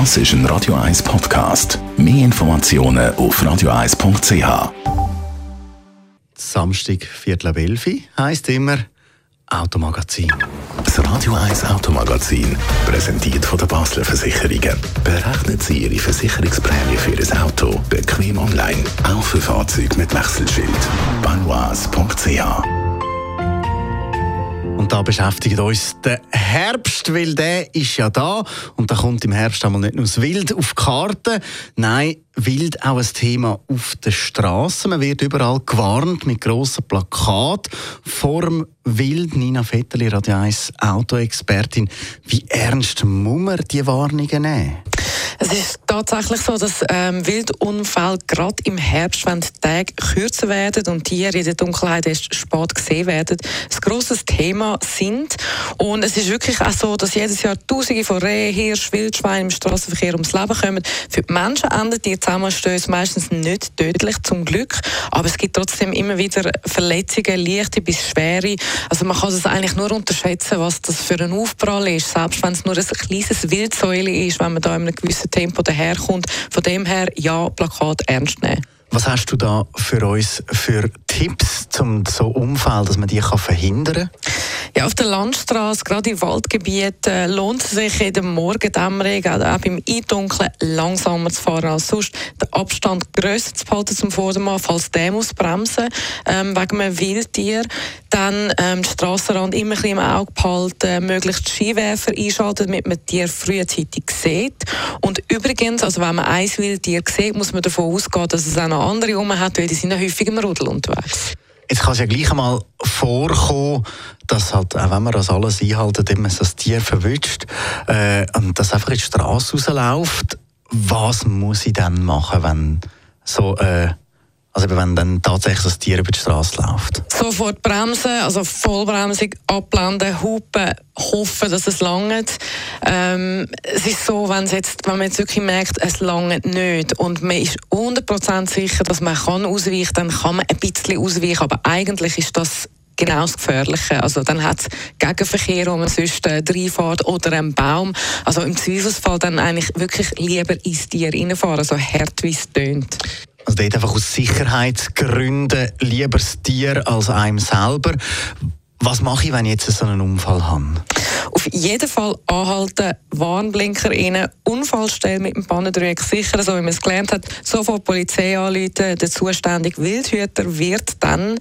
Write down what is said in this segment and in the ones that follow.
Das ist ein Radio 1 Podcast. Mehr Informationen auf radio1.ch. Samstag, Viertel ab 11 heisst immer Automagazin. Das Radio 1 Automagazin, präsentiert von der Basler Versicherungen. Berechnen Sie Ihre Versicherungsprämie für Ihr Auto bequem online, auch für Fahrzeuge mit Wechselschild. Banois.ch da beschäftigt uns der Herbst, weil der ist ja da. Und da kommt im Herbst einmal nicht nur das Wild auf die Karte. Nein, Wild auch ein Thema auf der Straße. Man wird überall gewarnt mit grossen Plakaten vorm Wild. Nina Vetterli, Radio 1 Autoexpertin. Wie ernst muss man die Warnungen nehmen? Es ist tatsächlich so, dass ähm, Wildunfälle gerade im Herbst, wenn die Tage kürzer werden und Tiere in der Dunkelheit erst spät gesehen werden, ein grosses Thema sind. Und es ist wirklich auch so, dass jedes Jahr Tausende von Rehen, Hirsch, Wildschweinen im Straßenverkehr ums Leben kommen. Für die Menschen enden die Zusammenstöße meistens nicht tödlich, zum Glück. Aber es gibt trotzdem immer wieder Verletzungen, leichte bis schwere. Also man kann es eigentlich nur unterschätzen, was das für ein Aufprall ist, selbst wenn es nur ein kleines Wildsäule ist, wenn man da in einem gewissen Tempo daherkommt. Von dem her, ja, Plakat ernst nehmen. Was hast du da für uns für Tipps zum so Unfall, dass man die kann verhindern kann? Ja, auf der Landstraße, gerade im Waldgebiet, äh, lohnt es sich in der Morgendämmerung, auch beim Eindunkeln, langsamer zu fahren als sonst. Den Abstand grösser zu behalten zum Vordermann, falls der muss bremsen, ähm, wegen einem Wildtier. Dann ähm, den Strassenrand immer ein bisschen im Auge behalten, möglichst Skiwerfer einschalten, damit man Tier frühzeitig sieht. Und übrigens, also wenn man ein Wildtier sieht, muss man davon ausgehen, dass es auch noch andere rum hat, weil die sind ja häufig im Rudel unterwegs. Jetzt kann es ja gleich einmal vorkommen, dass halt, auch wenn man das alles einhalten, immer das Tier verwünscht äh, und das einfach in die Straße rausläuft. Was muss ich dann machen, wenn so äh, also wenn dann tatsächlich das Tier über die Straße läuft. Sofort bremsen, also Vollbremsung, abblenden, hupen, hoffen, dass es langt. Ähm, es ist so, wenn, jetzt, wenn man jetzt wirklich merkt, es langt nicht und man ist 100% sicher, dass man kann ausweichen kann, dann kann man ein bisschen ausweichen, aber eigentlich ist das genau das Gefährliche. Also dann hat es Gegenverkehr, wo man sonst äh, reinfährt oder einen Baum. Also im Zweifelsfall dann eigentlich wirklich lieber ins Tier reinfahren, so hart wie es tönt. Also dort einfach aus Sicherheitsgründen lieber das Tier als einem selber. Was mache ich, wenn ich jetzt so einen Unfall habe? Auf jeden Fall anhalten, Warnblinker rein, Unfallstelle mit dem Pannendreieck sichern, so wie man es gelernt hat, sofort die Polizei anrufen, der zuständige Wildhüter wird dann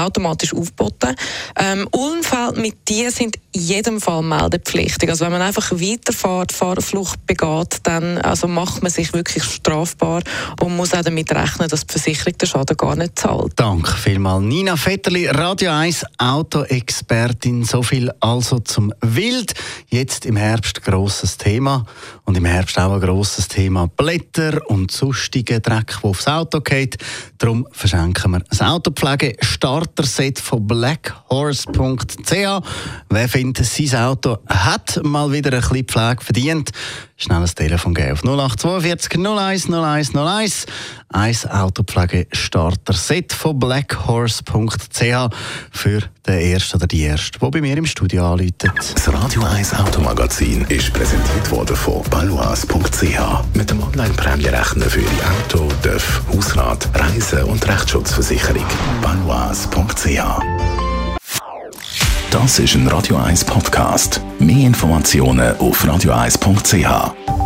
automatisch aufgeboten. Ähm, Unfälle mit Tieren sind in jedem Fall meldepflichtig. Also wenn man einfach weiterfährt, Fahrerflucht begeht, dann also macht man sich wirklich strafbar und muss auch damit rechnen, dass die Versicherung den Schaden gar nicht zahlt. Danke vielmals. Nina Vetterli, Radio 1 Autoexpertin. So viel also zum Wild. Jetzt im Herbst grosses Thema und im Herbst auch ein grosses Thema Blätter und sonstige Dreck, der aufs Auto geht. Darum verschenken wir ein Autopflege Starter-Set von blackhorse.ch. Wer findet, sein Auto hat mal wieder ein bisschen Pflege verdient, schnell ein Telefon geben auf 0842 01 01 01. Ein Autopflege-Starter-Set von blackhorse.ch für den Ersten oder die Erste, der bei mir im Studio anläutet. Das Radio 1 Automagazin ist präsentiert worden von balois.ch mit dem Online-Prämierechner für Ihr Auto, TÜV, Hausrat, Reise und Rechtsschutzversicherung. balois.ch Das ist ein Radio 1 Podcast. Mehr Informationen auf radio1.ch.